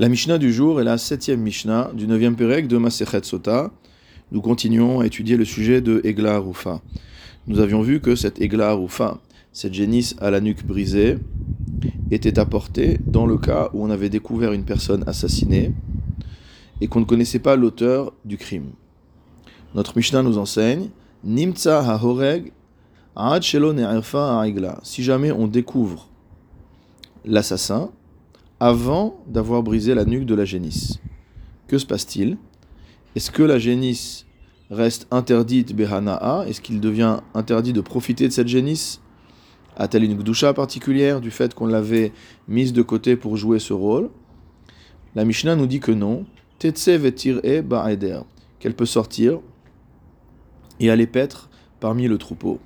La Mishnah du jour est la septième Mishnah du neuvième Pérec de Masechet Sota. Nous continuons à étudier le sujet de Egla Arufa. Nous avions vu que cette Egla Arufa, cette génisse à la nuque brisée, était apportée dans le cas où on avait découvert une personne assassinée et qu'on ne connaissait pas l'auteur du crime. Notre Mishnah nous enseigne Nimtsa ha-horeg Si jamais on découvre l'assassin, avant d'avoir brisé la nuque de la génisse. Que se passe-t-il? Est-ce que la génisse reste interdite Behana'a Est-ce qu'il devient interdit de profiter de cette génisse? A-t-elle une gdusha particulière du fait qu'on l'avait mise de côté pour jouer ce rôle? La Mishnah nous dit que non. Vetir e ba'eder. Qu'elle peut sortir et aller paître parmi le troupeau.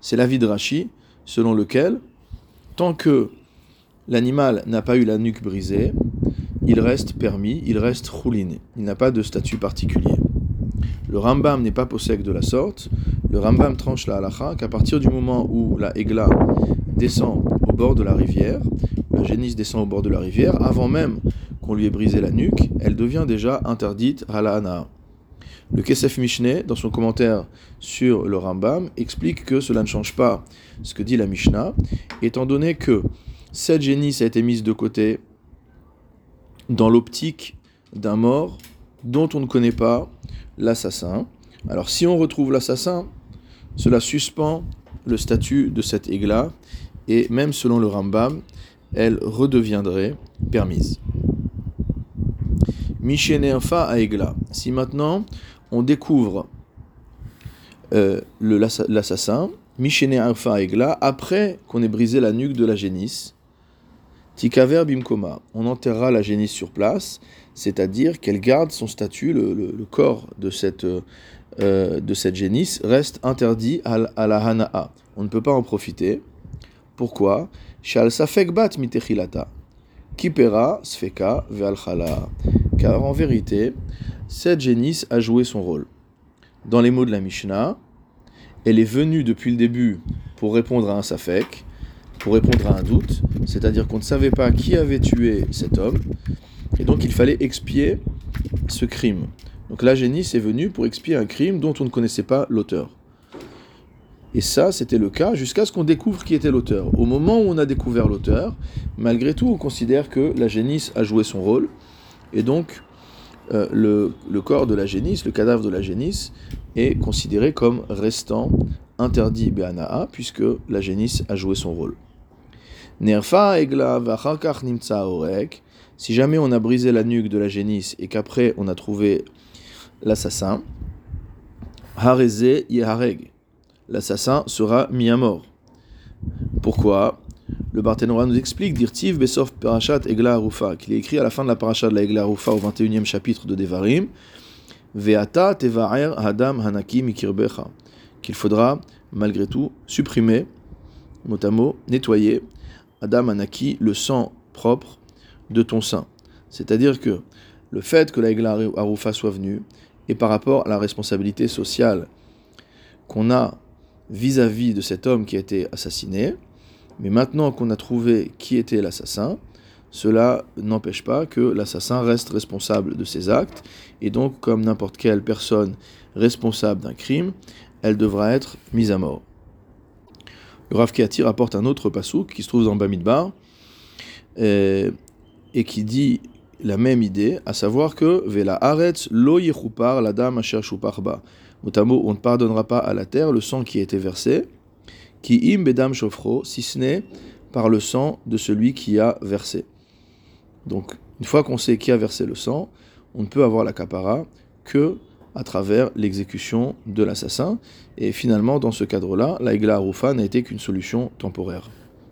C'est l'avis de Rashi, selon lequel, tant que l'animal n'a pas eu la nuque brisée, il reste permis, il reste rouliné. Il n'a pas de statut particulier. Le Rambam n'est pas possède de la sorte. Le Rambam tranche la halacha qu'à partir du moment où la Egla descend au bord de la rivière, la génisse descend au bord de la rivière, avant même qu'on lui ait brisé la nuque, elle devient déjà interdite à la Le Kesef Mishneh, dans son commentaire sur le Rambam, explique que cela ne change pas ce que dit la Mishnah, étant donné que cette génisse a été mise de côté dans l'optique d'un mort dont on ne connaît pas l'assassin. Alors si on retrouve l'assassin, cela suspend le statut de cette égla et même selon le Rambam, elle redeviendrait permise. Mishénéfa à égla. Si maintenant on découvre euh, l'assassin, Mishénéfa à après qu'on ait brisé la nuque de la génisse, Tikaver bimkoma, on enterrera la génisse sur place, c'est-à-dire qu'elle garde son statut, le, corps de cette, euh, de cette génisse reste interdit à, la hana'a. On ne peut pas en profiter. Pourquoi? Shal mitechilata. Kipera sfeka ve'alchala. Car en vérité, cette génisse a joué son rôle. Dans les mots de la Mishnah, elle est venue depuis le début pour répondre à un safek, pour répondre à un doute, c'est-à-dire qu'on ne savait pas qui avait tué cet homme, et donc il fallait expier ce crime. Donc la génisse est venue pour expier un crime dont on ne connaissait pas l'auteur. Et ça, c'était le cas jusqu'à ce qu'on découvre qui était l'auteur. Au moment où on a découvert l'auteur, malgré tout, on considère que la génisse a joué son rôle, et donc euh, le, corps de la génisse, le cadavre de la génisse, est considéré comme restant interdit Be'ana'a, puisque la génisse a joué son rôle. Nerfa egla nimtsa orek. Si jamais on a brisé la nuque de la génisse et qu'après on a trouvé l'assassin, hareze yehareg. L'assassin sera mis à mort. Pourquoi? Le Barthénora nous explique d'Irtiv Besof Parashat Egla Arufa, qu'il est écrit à la fin de la parasha de la Egla Arufa au 21e chapitre de Devarim, Veata Tevaer Hadam Hanaki Mikirbecha, qu'il faudra malgré tout supprimer, mot à mot, nettoyer Adam Anaki, le sang propre de ton sein. C'est-à-dire que le fait que la Arufa soit venue est par rapport à la responsabilité sociale qu'on a vis-à-vis de cet homme qui a été assassiné, mais maintenant qu'on a trouvé qui était l'assassin, cela n'empêche pas que l'assassin reste responsable de ses actes, et donc comme n'importe quelle personne responsable d'un crime, elle devra être mise à mort. Rav rapporte un autre pasouk qui se trouve dans Bamidbar et, qui dit la même idée, à savoir que Vela Aretz lo la dame asher ba. Notamment, on ne pardonnera pas à la terre le sang qui a été versé, qui im bedam shofro, si ce n'est par le sang de celui qui a versé. Donc, une fois qu'on sait qui a versé le sang, on ne peut avoir la capara que à travers l'exécution de l'assassin. Et finalement, dans ce cadre-là, la Igla Arufa n'a été qu'une solution temporaire.